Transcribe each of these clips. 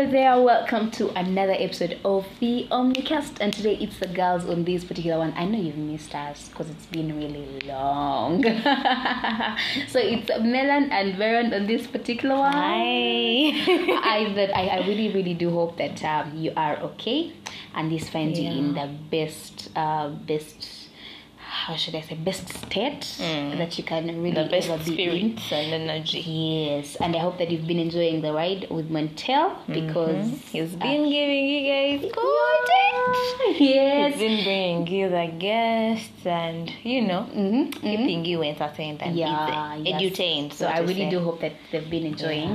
Hello there, welcome to another episode of the Omnicast. And today it's the girls on this particular one. I know you've missed us because it's been really long. so it's Melan and Veron on this particular one. Hi. I that I, I really really do hope that um, you are okay and this finds you in the best uh, best how should I say best state that you can really the best ever be in. and energy. Yes, and I hope that you've been enjoying the ride with Montel because he's been giving you guys content. yes, He's been bringing you the guests and, you know, Mhm, mhm. keeping you entertained and yeah, yes. edutained. So so I really say. do hope that they've been enjoying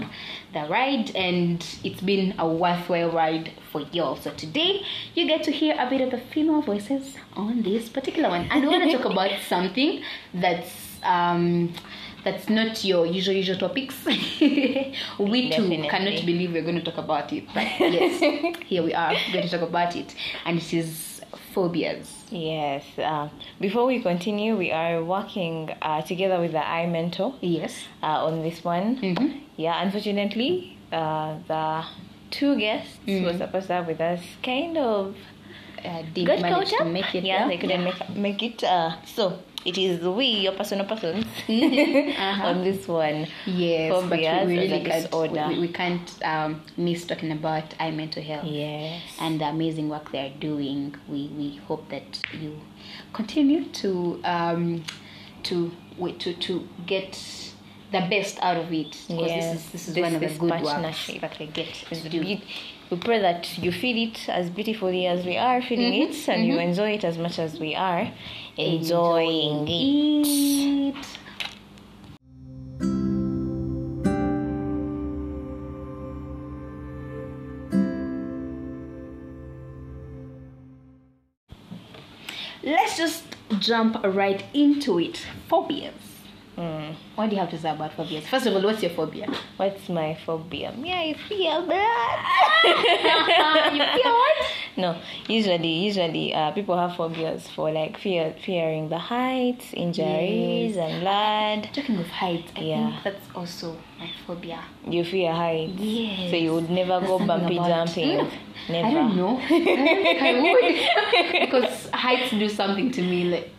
the ride, and it's been a worthwhile ride for y'all. So today you get to hear a bit of the female voices on this particular one, and we want to talk about something that's um that's not your usual usual topics. we too cannot believe we're going to talk about it, but yes, here we are going to talk about it, and it is phobias. Yes. Uh, before we continue, we are working uh, together with the I mentor Yes. uh, on this one. Mm-hmm. Yeah, unfortunately, uh, the two guests who Mm. were supposed to have with us kind of Uh, did got manage to make it. yeah, there. they couldn't make make it. Uh, so it is we, your personal persons, Uh-huh. on this one. Yes, but we, Phobias we as a really can't, we, we can't um, miss talking about I Mental Health Yes. and the amazing work they are doing. We, we hope that you continue to um, to wait to to get the best out of it because Yes. this is this is one of the good partnership. that they get It's to do. beau- We pray that you feel it as beautifully as we are feeling Mhm, it, and you enjoy it as much as we are enjoying, it. it. Let's just jump right into it. Phobias. Mm. What do you have to say about phobias? First of all, what's your phobia? What's my phobia? Yeah, I fear blood. you fear what? No, usually, usually, uh, people have phobias for like fear, fearing the heights, injuries, and blood. Talking of heights, I Yeah. think that's also my phobia. You fear heights, Yes. so you would never There's go bungee jumping. Mm. Never. I don't know. I I would because heights do something to me. Like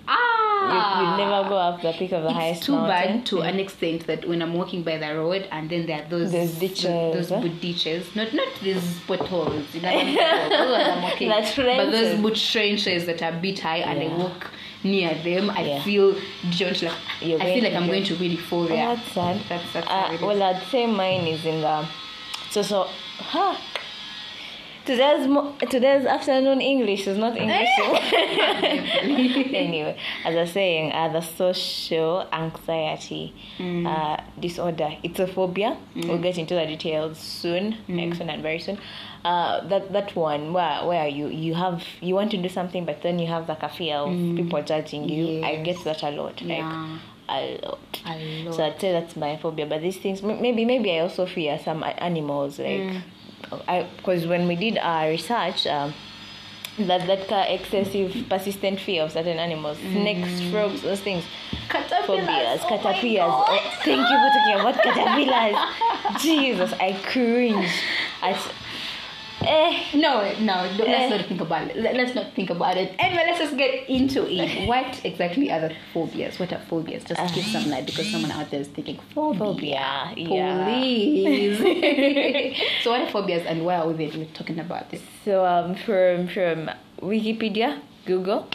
You, ah, you'd never go up the peak of the It's highest too mountain. bad to an extent that when I'm walking by the road and then there are those Those ditches, those boot ditches, not not these potholes. You know, those okay. But those boot trenches that are a bit high and I walk near them, I Yeah. feel don't like You're I feel like I'm going to really fall Oh, that's sad. That's that's Uh, how it is. well, I'd say mine is in the so so. Huh. Today's mo- today's afternoon English is not English. anyway, as I was saying, uh, the social anxiety Mm. uh, disorder. It's a phobia. We'll get into the details soon, Mm. like soon and very soon. Uh, that that one where where you you have you want to do something, but then you have like a fear of people judging you. I Mm. Get that a lot. Like a lot. A lot. So I'd say that's my phobia. But these things, maybe maybe I also fear some animals. Like, Mm. I because when we did our research, um, that that excessive persistent fear of certain animals, snakes, frogs, those things, phobias, Oh caterpillars. Oh, thank you for talking about caterpillars. Jesus, I cringe. At, eh, No, no, don't, let's Eh. not think about it. Let- Let's not think about it. Anyway, let's just get into it. What exactly are the phobias? What are phobias? Just give some light because someone out there is thinking phobia. phobia. Yeah. Please. so what are phobias and why are we talking about this? So um, from from Wikipedia, Google,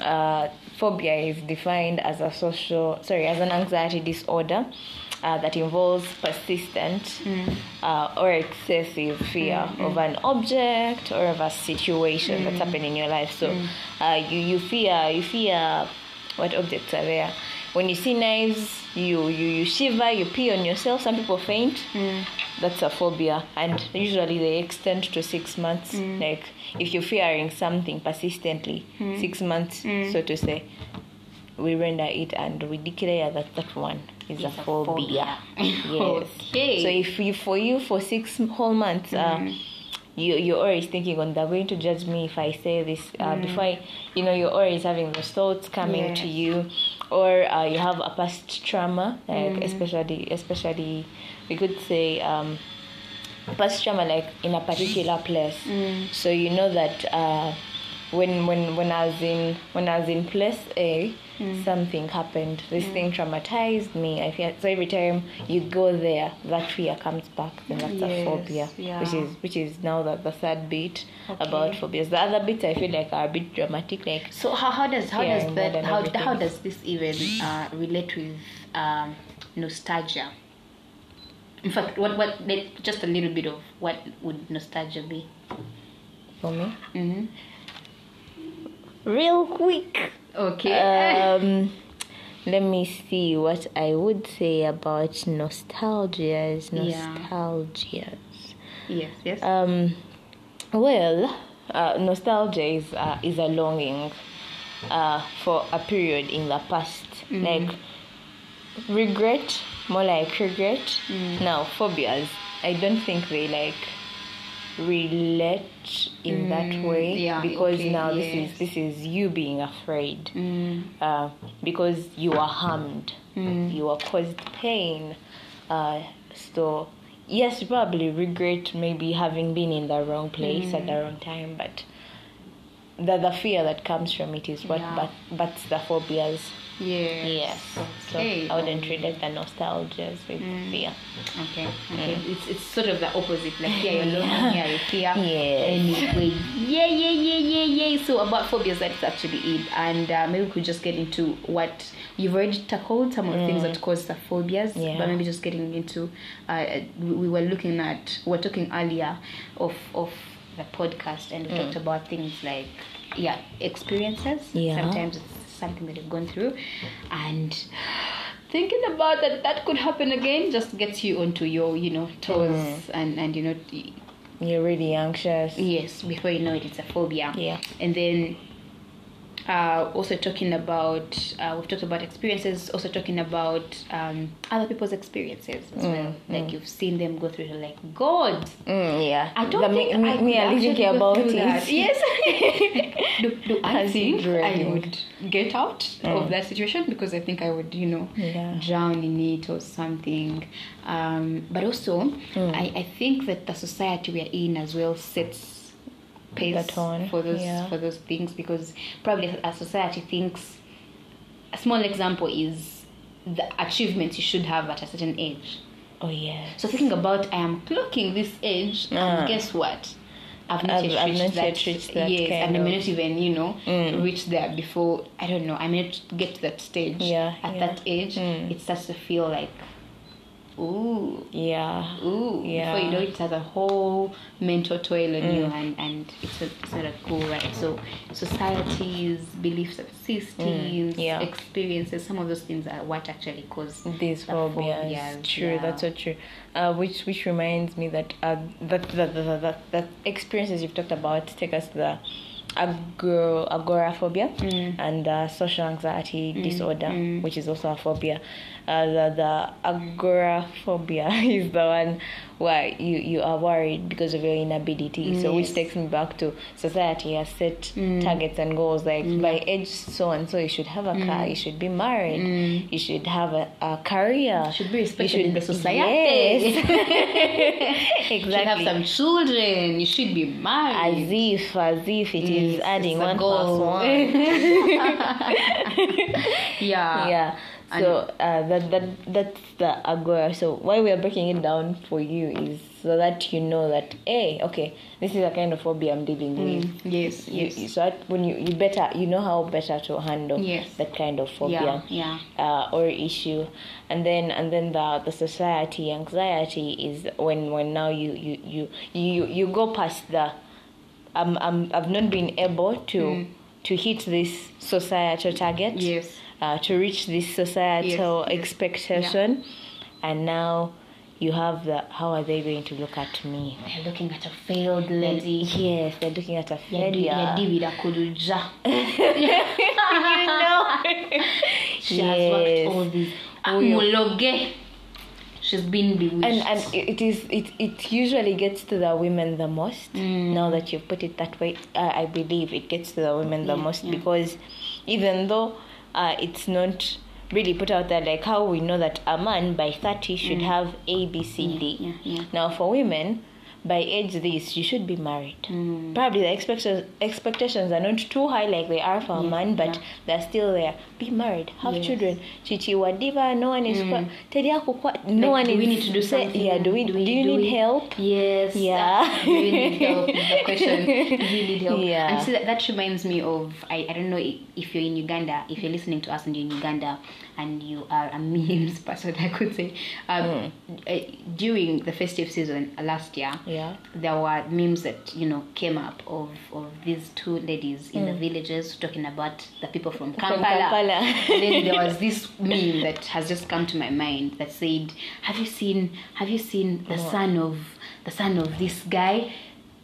uh, phobia is defined as a social, sorry, as an anxiety disorder uh, that involves persistent hmm. uh, or excessive fear hmm, hmm. of an object or of a situation that's happening in your life. So uh, you you fear you fear what objects are there. When you see knives, you, you, you shiver, you pee on yourself. Some people faint. That's a phobia, and usually they extend to six months. Like if you're fearing something persistently, six months, so to say, we render it and we declare that that one is a It's a phobia. yes. Okay. So if you for you for six whole months, uh, you you're always thinking on they're going to judge me if I say this uh, before I, you know you're always having those thoughts coming to you, or uh, you have a past trauma like especially especially we could say um, past trauma like in a particular place. Mm. So you know that uh, when when when I was in when I was in place A, Mm. something happened. This thing traumatized me. I feel so every time you go there, that fear comes back. Then that's Yes, a phobia, yeah. which is which is now the, the third bit Okay. about phobias. The other bits I feel like are a bit dramatic, like So how, how does how does that that how everything. how does this even uh, relate with um, nostalgia? In fact, what what just a little bit of what would nostalgia be? for me, Mm-hmm. Real quick. Okay. um let me see what i would say about nostalgias Yeah. nostalgias yes. Yes. um well uh, nostalgia is uh, is a longing uh, for a period in the past like regret more like regret now phobias i don't think they like relate in that way yeah, because okay, now this yes. is this is you being afraid Mm. uh, because you are harmed, Mm. you are caused pain. Uh, so yes, you probably regret maybe having been in the wrong place at the Mm. wrong time, but the the fear that comes from it is what Yeah. but but the phobias. Yes. Yes. Okay. So I wouldn't relate the nostalgias with Mm. fear. Okay. Okay. It's it's sort of the opposite. Like here you're lonely, here you're fear. Yes. Anyway, yeah, yeah, yeah, yeah, yeah. So about phobias, that's actually it. And uh, maybe we could just get into what you've already tackled some of the things that cause the phobias. Yeah. But maybe just getting into. Uh, we we were looking at. We were talking earlier of of the podcast, and we talked about things like yeah experiences. Yeah. Sometimes it's something that you've gone through, and thinking about that that could happen again just gets you onto your you know toes mm-hmm. and and you know You're really anxious. yes before you know it it's a phobia Yeah. and then uh, also talking about uh, we've talked about experiences also talking about um, other people's experiences as well like you've seen them go through like god Mm, yeah. I don't The think me, I me, me are living actually here about it. that. Yes. do, do I Has think I would get out of that situation because I think I would, you know, Yeah. drown in it or something. Um, but also, I, I think that the society we are in as well sets The for those yeah. for those things because probably a society thinks a small example is the achievements you should have at a certain age. Oh yeah. So thinking about I am clocking this age, Ah. and guess what? I've not I've- I've reached not that. yet reached that yes, and I may not even you know Mm. reach there before. I don't know. I may not get to that stage. Yeah, At yeah. that age, Mm. it starts to feel like, ooh, Yeah. ooh. Yeah. Before you know it, has a whole mental toil on you, Mm. and and it's, a, it's not a cool right. So societies, belief systems, Mm, yeah. experiences, some of those things are what actually cause these the phobias. phobias, True, yeah. that's so true. Uh, which which reminds me that uh, that that that that, that experiences you've talked about take us to the agor agoraphobia Mm. and uh, social anxiety disorder, mm. which is also a phobia. Uh, the the agoraphobia is the one where you you are worried because of your inability. So which takes me back to society has set Mm. targets and goals like by age so and so you should have a car, you should be married, Mm. you should have a, a career. You should be respected should- in the society. Yes. You should have some children. You should be married. As if, as if it is adding one plus goal. one. yeah. yeah. So uh, that that that's the agora. So why we are breaking it down for you is so that you know that hey, okay, this is a kind of phobia I'm dealing with. Mm, yes. You, Yes. so that when you you better you know how better to handle Yes. that kind of phobia. Yeah. uh, or issue and then and then the the society anxiety is when when now you you you you, you go past the um, um I've not been able to to hit this societal target Mm. Yes. Uh, to reach this societal Yes, yes. expectation and now you have the how are they going to look at me They're looking at a failed lady. yes they're looking at a failure you know She has worked Yes. all these. Muloge. She's been bewitched. and and it is it it usually gets to the women the most Mm. now that you put it that way uh, i believe it gets to the women the Yeah, most yeah. because even though uh, it's not really put out there like how we know that a man by 30 should have a b c d Mm. yeah, yeah. now for women by age this you should be married Mm. probably the expectations expectations are not too high like they are for a man but yeah. they're still there be married have Yes. children chichi wadiva no one is Mm. tell yako kwa- no Like, one do is we need to do something? yeah do we do, you do need we- help Yes. Yeah. do you need help? Is the question. Do you need help? Yeah. And see, that, that reminds me of I, I don't know if you're in Uganda, if you're listening to us and you're in Uganda and you are a memes person, I could say. Um, uh, during the festive season uh, last year, yeah there were memes that you know came up of, of these two ladies in the villages talking about the people from Kampala. Kampala. then there was this meme that has just come to my mind that said, "Have you seen? Have you seen the son of the son of this guy?"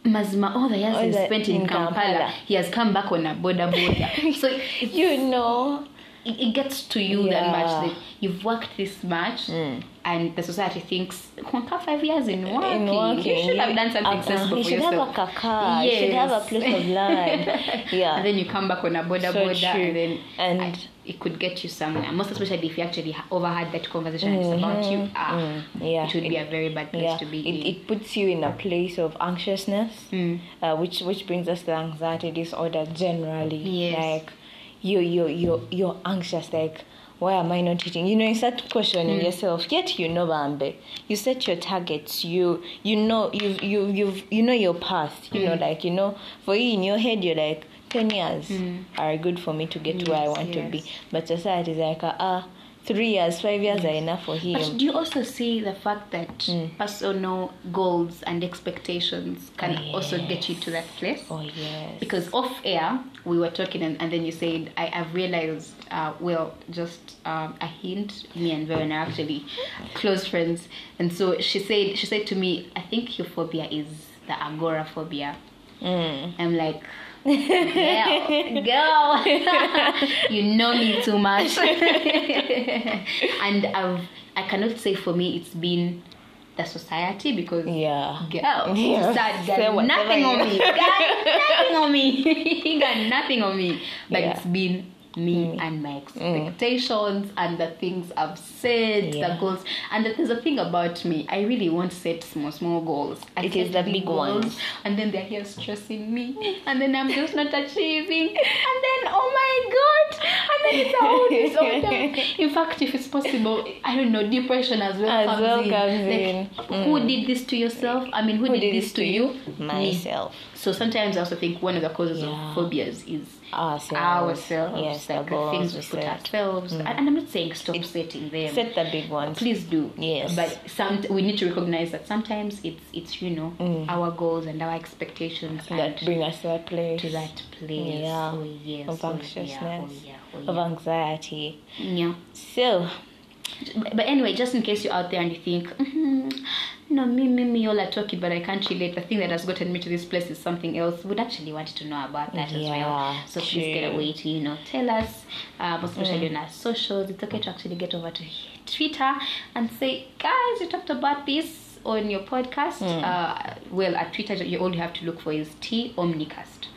Mazima, all the years All he spent in, in Kampala, Kampala. he has come back on a border border. so you know it, it gets to you that much that you've worked this much and the society thinks "Kwaka five years in working, in working you should have done something uh, sensible you should yourself have a kaka. You should have a place of land. Yeah. And then you come back on a border So border and then And- I- it could get you somewhere. Most especially if you actually overheard that conversation and it's about you. Ah, Mm, yeah. it would be a very bad place yeah. to be it, in. it puts you in a place of anxiousness Mm. uh, which which brings us to anxiety disorder generally. Yes. like you you you you're anxious like why am I not hitting? You know, you start questioning mm. yourself. Yet you know Bambe. You set your targets. You you know you you you you know your path. You know, mm. like you know, for you in your head, you're like ten years mm. are good for me to get to where I Yes, want to be. But society is like, ah, three years, five years are enough for him. But do you also see the fact that Mm. personal goals and expectations can also get you to that place? oh yes. because off air we were talking and, and then you said I, I've realized uh, well just um, a hint me and Verona are actually close friends and so she said she said to me I think your phobia is the agoraphobia Mm. I'm like girl girl you know me too much and I've I cannot say for me it's been the society because Yeah. girl Yeah. Say got nothing on me got nothing on me he got nothing on me but Yeah. it's been me and my expectations and the things I've said, Yeah. the goals. And there's a thing about me. I really want to set small, small goals. I It is the big ones. and then they're here stressing me, and then I'm just not achieving, and then oh my god, and then it's a whole disorder. In fact, if it's possible, I don't know, depression as well As comes well in. comes Like, in. Mm. Who did this to yourself? I mean, who, did, this to you? Myself. So sometimes I also think one of the causes Yeah. of phobias is Ourselves. ourselves, Yes, like the things we put ourselves. And and I'm not saying stop setting them. Set the big ones. Please do. Yes. But some we need to recognize that sometimes it's it's you know our goals and our expectations Mm. that bring us to that place to that place. Yeah. Oh yes. of oh, anxiousness, Yeah, oh yeah. Oh, of anxiety. yeah. So, But, but anyway, just in case you're out there and you think, "Mhm, no, me, me, me, all are talking, but I can't relate. The thing that has gotten me to this place is something else. Would actually want to know about that as well. Yeah, So please get true. away to you know tell us, um, especially on our socials. It's okay to actually get over to Twitter and say, guys, you talked about this on your podcast. Uh, well, at Twitter, you all you have to look for is T Omnicast.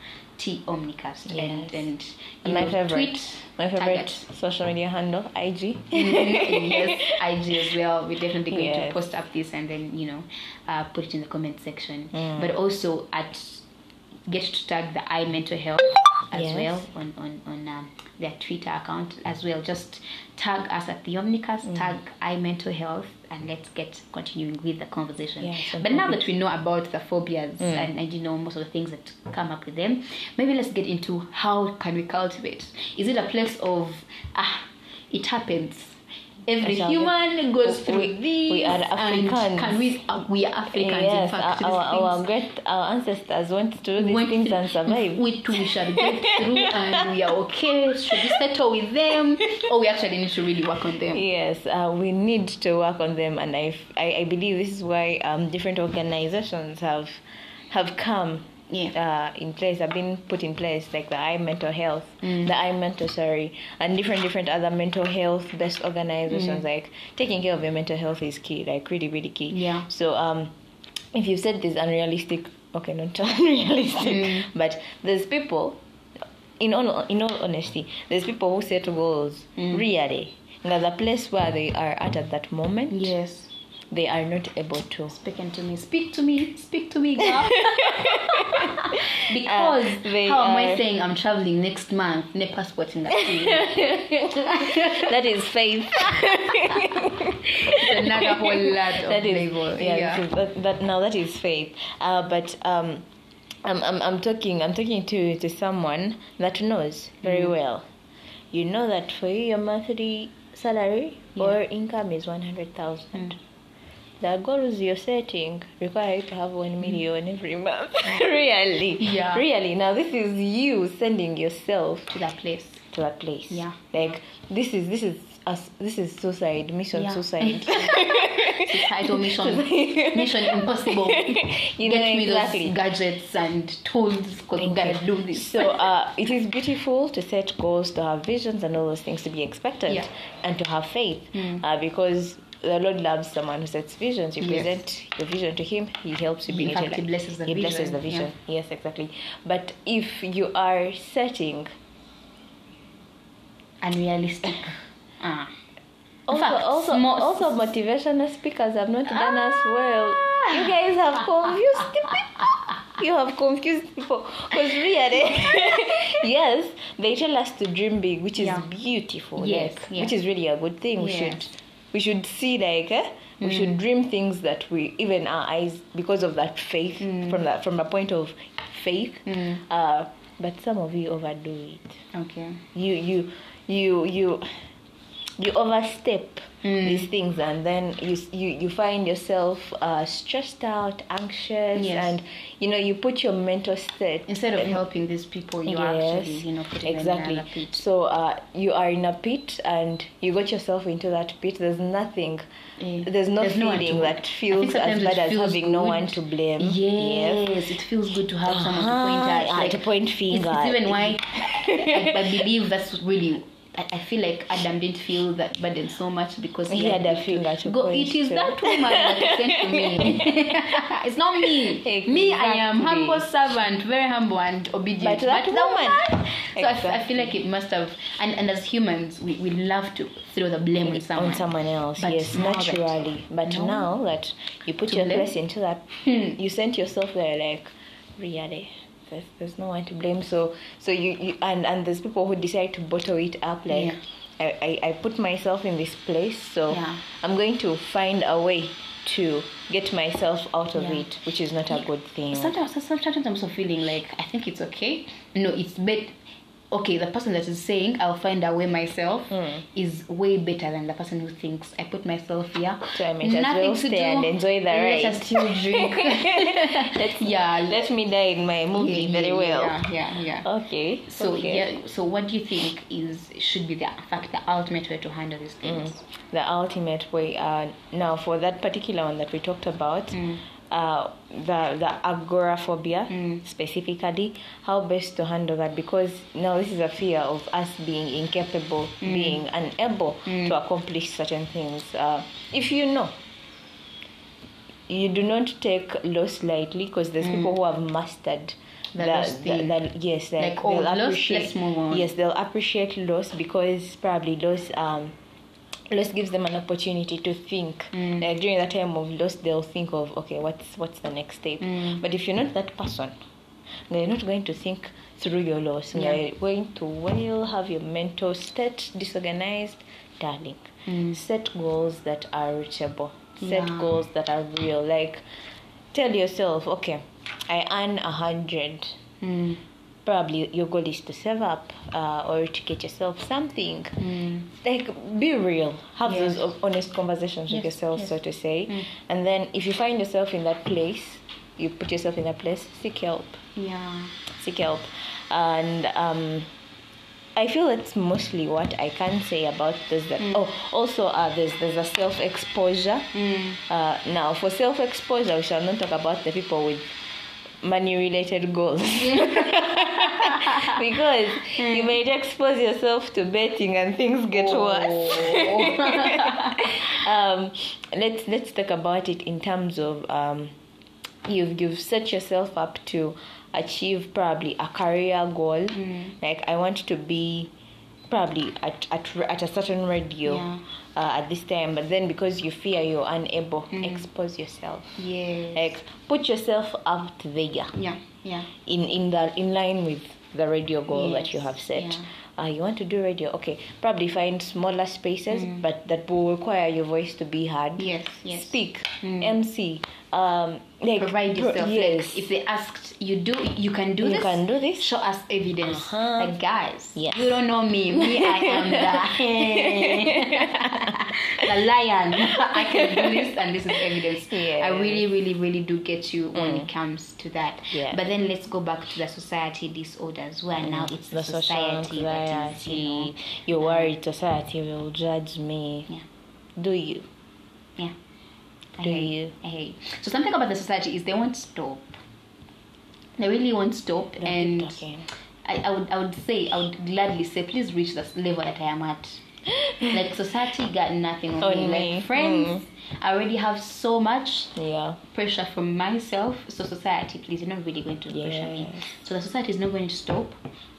T Omnicast and Yes. and and you my favorite, tweet, my favorite us. social media handle, IG. yes, IG as well. We're definitely going Yes. to post up this and then you know uh, put it in the comment section. Mm. But also at get to tag the I mental health as Yes. well on on on um, their Twitter account as well. Just tag us at the Omnicast, Mm. tag I mental health, and let's get continuing with the conversation. Yes, but now that we know about the phobias Mm. and, and you know most of the things that come up with them, maybe let's get into how can we cultivate. Is it a place of ah, it happens. Every human goes we- through we- this. we are Africans. Can we? Uh, we are Africans. yes, in fact, our, our, great our ancestors went do these went things through- and survive. We too shall get through, and we are okay. Should we settle with them, or we actually need to really work on them? Yes, uh, we need to work on them, and I I believe this is why um, different organizations have have come Yeah. uh, in place, have been put in place, like the I Mental Health, Mm. the I Mental, sorry, and different different other mental health based organizations. Like taking care of your mental health is key, like really really key. Yeah. So um, if you said this unrealistic, okay, not unrealistic, Mm. but there's people in all in all honesty, there's people who set goals Mm. really. Now the place where they are at at that moment, Yes. They are not able to Speaking to me, speak to me, speak to me, girl. because Uh, they how am I saying I'm traveling next month? Ne passport in that that is faith another whole lot of that is label. yeah, is- that, that now that is faith uh, but um I'm, I'm, I'm talking I'm talking to, to someone that knows very Mm. well. You know that for you your monthly salary Yeah. or income is one hundred thousand. Mm. The goals you're setting require you to have one million every month. really. Yeah. Really. Now this is you sending yourself to that place. to that place. Yeah. Like this is this is us this is suicide, mission Yeah. suicide. Title mission, mission impossible. You know Get me exactly. those gadgets and tools because we gotta do this. So uh, it is beautiful to set goals, to have visions, and all those things to be expected, Yeah. and to have faith, Mm. uh, because the Lord loves someone who sets visions. You Yes. present your vision to Him, He helps you In bring it to He blesses the He blesses vision, the vision. Yes, exactly. But if you are setting Unrealistic. Ah. Also fact, also small- also motivational speakers have not done as well. You guys have confused people. You have confused people because really, yes, they tell us to dream big, which is Yeah. beautiful. Yes, like, yes. which is really a good thing. We should we should see like eh, we should dream things that we even our eyes because of that faith from that from a point of faith. Mm. Uh, but some of you overdo it Okay. you you you you you overstep Mm. these things and then you you, you find yourself uh, stressed out anxious Yes. and you know you put your mental state Instead of helping these people, you are actually, you know, putting exactly them in another pit. so uh, you are in a pit and you got yourself into that pit there's nothing Eh, there's no there's feeling to- that feels as bad as having no one to blame Yes, it feels good to have someone to point Uh-huh, at. yeah, Like, to point it's, finger. it's even why I, I believe that's really. I, I feel like Adam didn't feel that burden so much because He had a finger to go. It is to. that woman that sent to me. it's not me. Me, I am humble servant, very humble and obedient. But that the woman- So I Exactly. feel like it must have. And, and as humans, we, we love to throw the blame on someone. on someone else But yes now that- naturally but No. now that you put your blame? place into that hmm. you sent yourself there like really there's, there's no one to blame so so you, you and and there's people who decide to bottle it up like Yeah. I, I, I put myself in this place so Yeah. i'm going to find a way to get myself out of Yeah. it which is not a good thing Sometimes, sometimes I'm also feeling like I think it's okay. No, it's bet. Okay, the person that is saying I'll find a way myself Mm. is way better than the person who thinks I put myself here. So I might as well stay and enjoy the Let ride. us still drink. let, yeah, let me die in my movie yeah, very yeah, well Yeah, yeah, yeah. okay So okay. yeah, so what do you think is should be the in fact the ultimate way to handle these things? the ultimate way. Uh, now, for that particular one that we talked about, Mm. Uh, the the agoraphobia Mm. specifically, how best to handle that? Because now this is a fear of us being incapable, Mm. being unable to accomplish certain things. Uh, if you know. You do not take loss lightly because there's people who have mastered Mm. The thing. that- yes, like, Like, oh, they'll loss, appreciate. let's move on. Yes, they'll appreciate loss because probably loss um loss gives them an opportunity to think. Mm. Like during that time of loss, they'll think of okay, what's what's the next step. Mm. But if you're not that person, they're not going to think through your loss. Yeah. They're going to well have your mental state disorganized, darling. Mm. Set goals that are reachable. Set Yeah. goals that are real. Like tell yourself, okay, I earn a hundred Mm. Probably your goal is to save up uh, or to get yourself something Mm. like be real have Yes. those honest conversations with yourself yes. so to say Mm. and then if you find yourself in that place you put yourself in that place seek help Yeah. seek help and um I feel it's mostly what I can say about this. That oh, also uh, there's there's a self exposure. Mm. Uh, now for self exposure, we shall not talk about the people with money related goals because you might expose yourself to betting and things get worse. um, let's let's talk about it in terms of um, you've you've set yourself up to achieve probably a career goal. Like I want to be probably at at, at a certain radio Yeah. uh, at this time but then because you fear you're unable Mm. expose yourself Yes. like put yourself out there yeah. Yeah. in in the in line with the radio goal that you have set yeah. uh, you want to do radio okay probably find smaller spaces Mm. but that will require your voice to be heard Yes. Yes. speak Mm. mc um like Provide pro- yourself. yes Like if they asked you do, you can do You this. can do this. Show us evidence. Uh-huh. Like guys, Yes. you don't know me. Me, I am the the lion. I can do this, and this is evidence. Yes. I really, really, really do get you when it comes to that. Mm. Yeah. But then let's go back to the society disorders, where now it's the, the society that is, you know, you're worried society will judge me Yeah. do you yeah. I Do you? I hear you. So something about the society is they won't stop. They really won't stop, Don't and. I, I would I would say I would gladly say please reach the level that I am at. like society got nothing on, On me. me. Like friends, Mm. I already have so much yeah pressure from myself. So society, please, you're not really going to pressure me. So the society is not going to stop,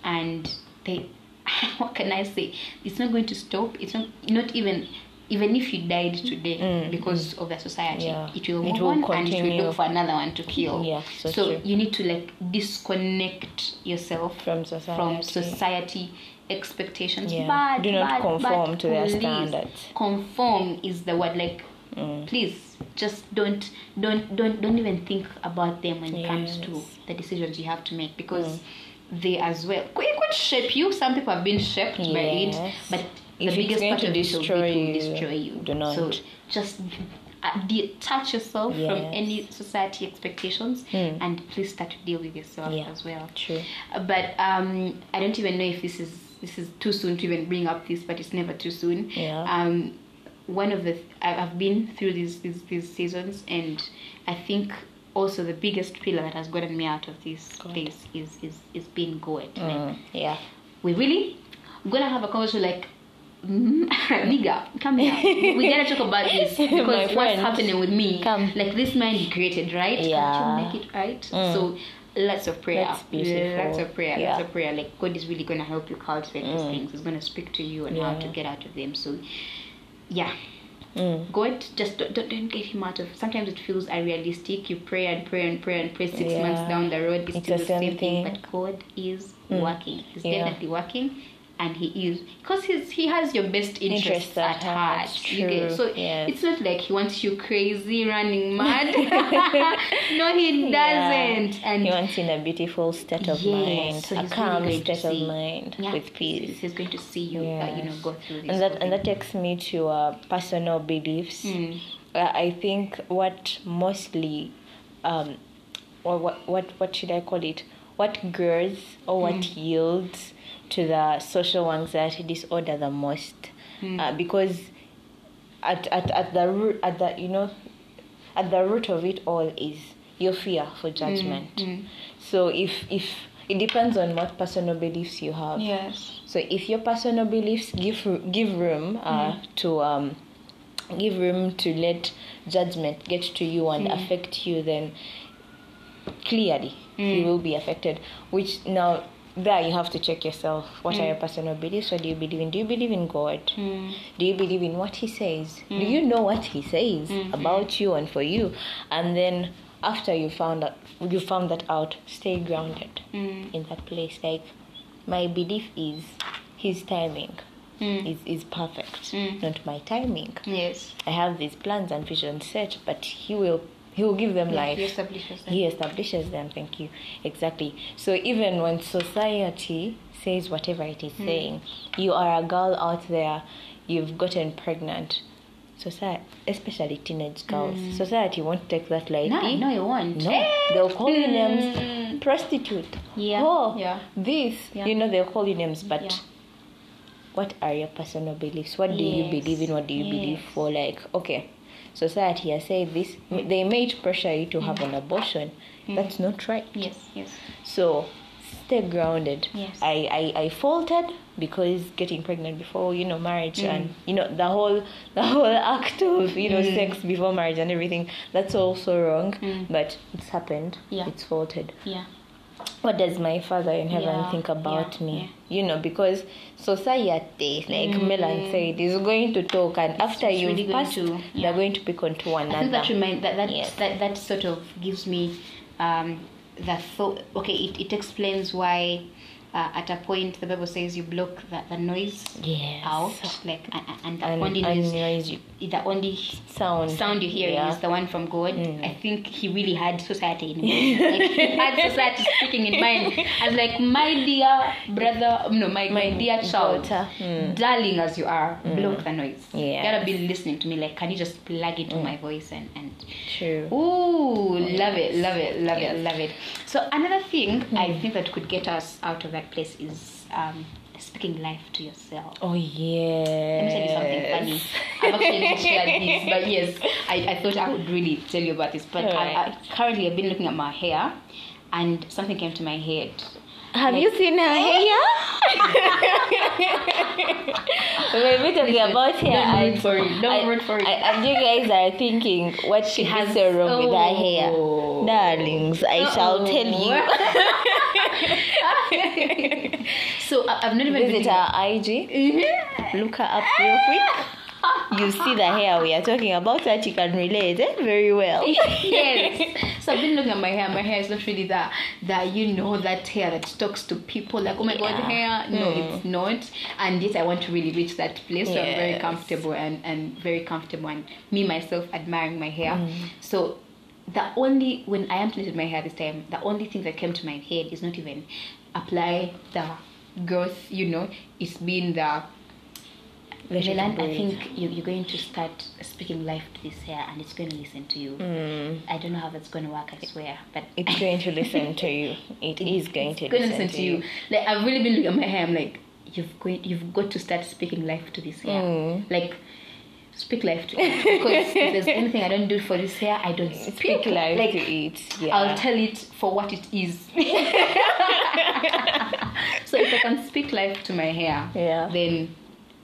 and they, what can I say? It's not going to stop. It's not not even. Even if you died today Mm, because of the society, Yeah. it will It move will on and it will look for another one to kill. Yeah, so so you need to like disconnect yourself from society from society expectations. Yeah. But Do not but, conform but to their standards. Conform is the word. Like, Mm. please, just don't don't don't don't even think about them when it comes to the decisions you have to make because they as well could, it could shape you. Some people have been shaped by it, but If it's biggest part of it will destroy you, destroy you. do not. So just uh, detach yourself from any society expectations Hmm. and please start to deal with yourself Yeah. as well. true Uh, but um, I don't even know if this is this is too soon to even bring up this, but it's never too soon. Yeah. Um, one of the I- I've been through these, these these seasons, and I think also the biggest pillar that has gotten me out of this God. place is is is being good. Like, Mm, yeah we really gonna have a conversation like. mm, Nigga, come here. We gotta talk about this My because what's happening with me. come. Like this mind created, right? Yeah. Can't you make it right? Mm. So lots of prayer. That's beautiful. Lots of prayer. Yeah. Lots of prayer. Like God is really gonna help you cultivate these Mm. things. He's gonna speak to you and how to get out of them. So yeah. mm. God just don't, don't, don't get him out of sometimes it feels unrealistic. You pray and pray and pray and pray six Yeah. months down the road, it's, It's still the same thing. thing. But God is Mm. working. He's Yeah. definitely working and he is because he's he has your best interests Interests at heart. heart. You get- so Yes. it's not like he wants you crazy running mad. no, he doesn't. And he wants you in a beautiful state of Yes, mind so a calm really state of mind yeah, with peace He's going to see you, uh, you know, go through this. and that and that takes me to uh, personal beliefs Mm. uh, i think what mostly um or what what what should i call it what grows or what Mm. yields to the social anxiety disorder the most Mm. uh, because at, at at the root at the you know at the root of it all is your fear for judgment Mm. so if if it depends on what personal beliefs you have Yes. so if your personal beliefs give give room uh, to um, give room to let judgment get to you and affect you, then clearly you will be affected. Which now there you have to check yourself. What are your personal beliefs? What do you believe in? Do you believe in God? Mm. Do you believe in what He says? Do you know what He says about you and for you? And then after you found that you found that out, stay grounded Mm. in that place. Like my belief is His timing Mm. is is perfect, Mm. not my timing. Yes. I have these plans and visions set, but He will He will give them Yeah, life. he establishes that. He establishes them. Thank you. Exactly. So even when society says whatever it is Hmm. is saying, you are a girl out there, you've gotten pregnant. Society, especially teenage girls, society won't take that lightly. Hmm. No, no, you won't. No, they'll call you Mm. names. Prostitute. Yeah, Oh, yeah. This. Yeah. You know, they'll call you names, but Yeah. what are your personal beliefs? What do you believe in? What do you believe for? Like, okay, society has said this. They may pressure you to have an abortion. That's not right. Yes, yes. So stay grounded. Yes. I, I, I faltered because getting pregnant before, you know, marriage Mm. and you know, the whole the whole act of, you know, sex before marriage and everything, that's also wrong. Mm. But it's happened. Yeah. It's faulted. Yeah. What does my father in heaven Yeah, think about yeah, me yeah. you know because society like Melan said is going to talk and after Mm. you've really going passed to- yeah. they're going to pick onto one I think another that remind that that, Yes. that that sort of gives me um, the thought. Okay, it, it explains why uh, at a point the Bible says you block the, the noise yes out, like and, and the and, only noise, noise you the only sound sound you hear yeah. is the one from God. Mm. I think he really had society in mind. like he had society speaking in mind. As like my dear brother, no, my, my, My dear child. Mm. darling as you are, block the noise. Yes. You gotta be listening to me. Like, can you just plug into my voice and and true Ooh, love it, love it, love Yes. it, love it. So another thing I think that could get us out of that place is um, speaking life to yourself. oh yeah Let me tell you something funny. I've actually not shared this, but yes, I, I thought I would really tell you about this. But I, I, currently, I've been looking at my hair, and something came to my head. Have Like- you seen her hair? We're we talking about hair. Don't root for it. Don't I- root for it. I- and you guys are thinking, what She has- so wrong with her Oh. hair? Darlings, I shall tell you. so I, I've not even Visit been- our IG, mm-hmm. look her up real quick. Ah! You see the hair we are talking about that you can relate eh? very well. yes. So I've been looking at my hair. My hair is not really that that you know that hair that talks to people like oh my god hair. No, it's not. And yet I want to really reach that place where I'm very comfortable and and very comfortable and me myself admiring my hair. Mm. So the only when I implemented my hair this time, the only thing that came to my head is not even apply the growth. You know, it's been the I think you, you're going to start speaking life to this hair and it's going to listen to you. Mm. I don't know how that's going to work, I swear. But It's going to listen to you. It is going to to listen, listen to you. Like, I've really been looking at my hair, I'm like, you've, going, you've got to start speaking life to this hair. Mm. Like, speak life to it. Because if there's anything I don't do for this hair, I don't speak, Speak life like, to it. Yeah. I'll tell it for what it is. so if I can speak life to my hair, Yeah. then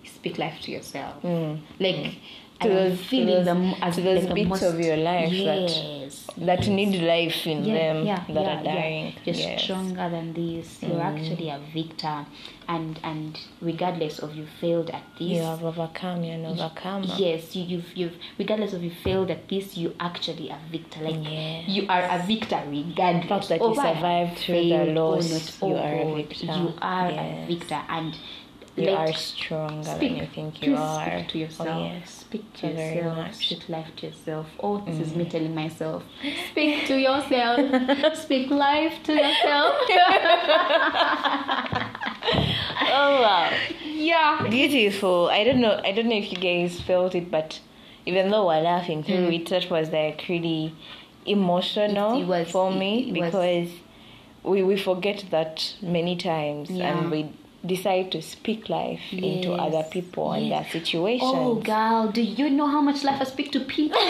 speak life to yourself. Mm. Like To I am those- to feeling those- the as to those like bits most, of your life that- yes, that yes. need life in yeah, them yeah, that yeah, are dying. Yeah. You're Yes. stronger than this. You're Mm. actually a victor, and and regardless of you failed at this, You have overcome, you're an overcomer. Yes, you, you've you've regardless of you failed at this, you actually a victor. Like Yeah. you are a victor regardless. fact that you survived through the failed loss, you Oh are a victor. You are a victor, and You like, are stronger speak. than you think you Please are. Speak to yourself. Oh, yes. Speak to So yourself. Mm. Speak life to yourself. Oh, this is me telling myself. Speak to yourself. speak life to yourself. Oh wow. yeah. Beautiful. I don't know I don't know if you guys felt it, but even though we're laughing through Mm. it, that was like really emotional It- it was- for me it was- because we, we forget that many times Yeah. and we decide to speak life into other people and their situations. Oh, girl, do you know how much life I speak to people?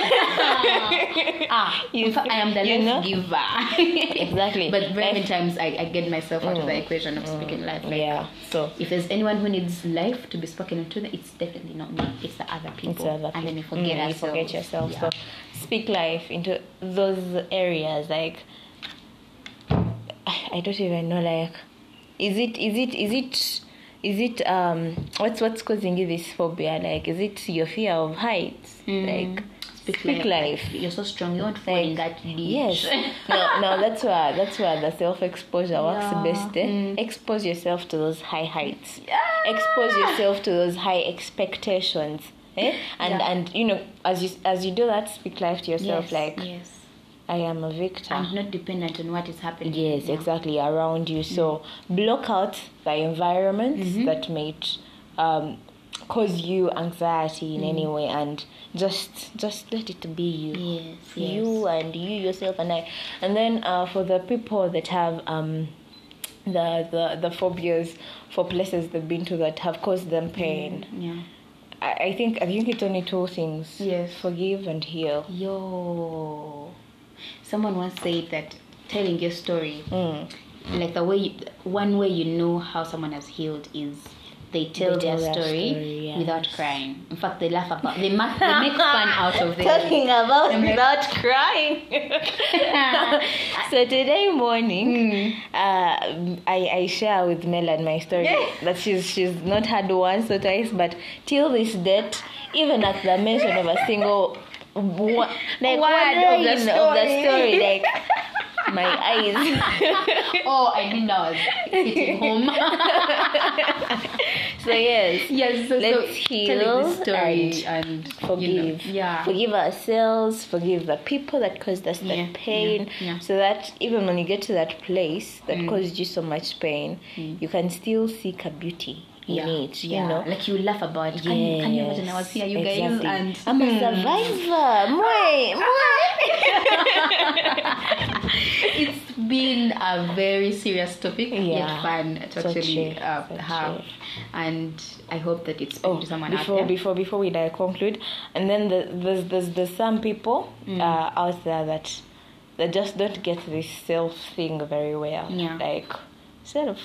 ah, You in fact, I am the life know? giver. Exactly. But very many times I, I get myself out of the Mm. equation of speaking life. Like, yeah. So If there's anyone who needs life to be spoken into, it's definitely not me. It's the other people. It's other and then we forget Mm, you forget yourself. Yeah. So speak life into those areas. Like I don't even know. Like, is it is it is it is it um what's what's causing you this phobia? Like, is it your fear of heights? Like, speak, life. You're so strong. You won't fall in that ditch. Yes. no, no, that's where that's where the self exposure works Yeah. best. Eh? Mm. Expose yourself to those high heights. yeah. Expose yourself to those high expectations. Eh? And Yeah. and you know, as you as you do that, speak life to yourself Yes, like yes. I am a victor. And not dependent on what is happening. Yes, Yeah. exactly around you. So block out the environments Mhm. that might um, cause you anxiety in any way, and just just let it be you Yes, yes. you and you yourself and I. And then uh, for the people that have um, the, the the phobias for places they've been to that have caused them pain, Yeah. I, I think I think it's only two things: Yes. forgive and heal. Yo. Someone once said that telling your story, Mm. like the way, you, one way you know how someone has healed is they tell They their tell their story, story, yes. without crying. In fact, they laugh about. They make they make fun out of it. Talking about like- without crying. so today morning, Mm. uh, I, I share with Melan my story that she's she's not had once or twice, but till this date, even at the mention of a single wo- like Word of the line of the story. story, like my eyes. oh, I didn't know I was hitting home. so yes, yes, so, Let's so heal telling the story and, forgive. You know, yeah. Forgive ourselves, forgive the people that caused us that Yeah, pain. yeah, yeah. So that even when you get to that place that Mm. caused you so much pain, you can still seek a beauty in yeah, it. yeah. You know? like you laugh about. it. Can, you, can you imagine? I was here, you guys, exactly. and I'm a survivor. Mwah, mwah. it's been a very serious topic Yeah. yet fun to So actually true, uh, so have true. and i hope that it's Oh, to someone before before before we like conclude, and then the, there's there's there's some people Mm. uh, out there that that just don't get this self thing very well. Yeah. Like self,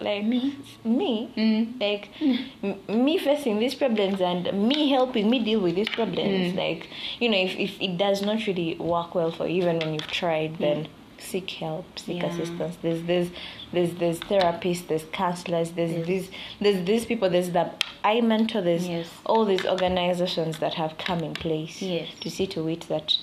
like Me? me, Mm. like m- me facing these problems and me helping me deal with these Mm. problems. Like you know, if if it does not really work well for you, even when you've tried, then seek help, seek Yeah. assistance. There's there's there's there's therapists, there's counselors, there's Yes. these there's these people, there's the I Mental, there's Yes. all these organizations that have come in place Yes. to see to it that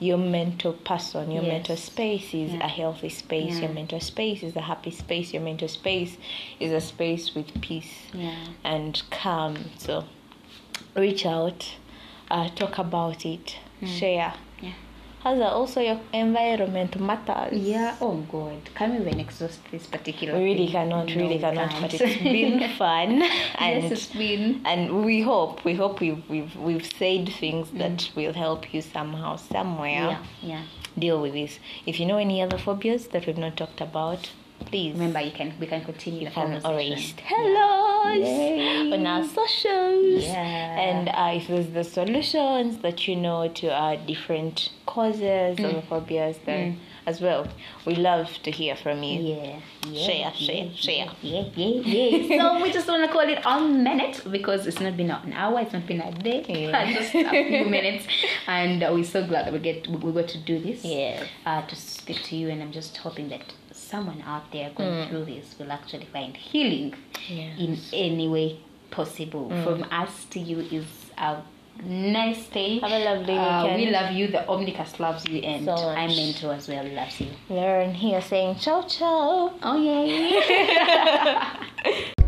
your mental person, your Yes. mental space is Yeah. a healthy space, Yeah. your mental space is a happy space, your mental space is a space with peace yeah and calm. So reach out, uh, talk about it, share. Yeah that? Also, your environment matters. yeah oh god can we even exhaust this particular We really thing? cannot, No, really cannot, can't. but it's been fun and yes it's been and we hope we hope we've we've we've said things that mm. will help you somehow somewhere yeah yeah deal with this if you know any other phobias that we've not talked about please remember you can we can continue the can always conversation tell Yay. on our socials Yeah. and uh, if there's the solutions that you know to our different causes of the phobias then as well we love to hear from you Yeah, yeah, Share, share, yeah, share. Yeah, yeah, yeah. so we just want to call it a minute because it's not been an hour, it's not been a day, Yeah. just a few minutes, and uh, we're so glad that we get we, we got to do this. Yeah, Uh, to speak to you, and I'm just hoping that someone out there going Mm. through this will actually find healing Yes. in any way possible. Mm. From us to you is a nice day. Have a lovely Uh, we love you. The Omnicast loves you, and So. I Mental as well loves you. Lauren here saying ciao ciao Oh yay!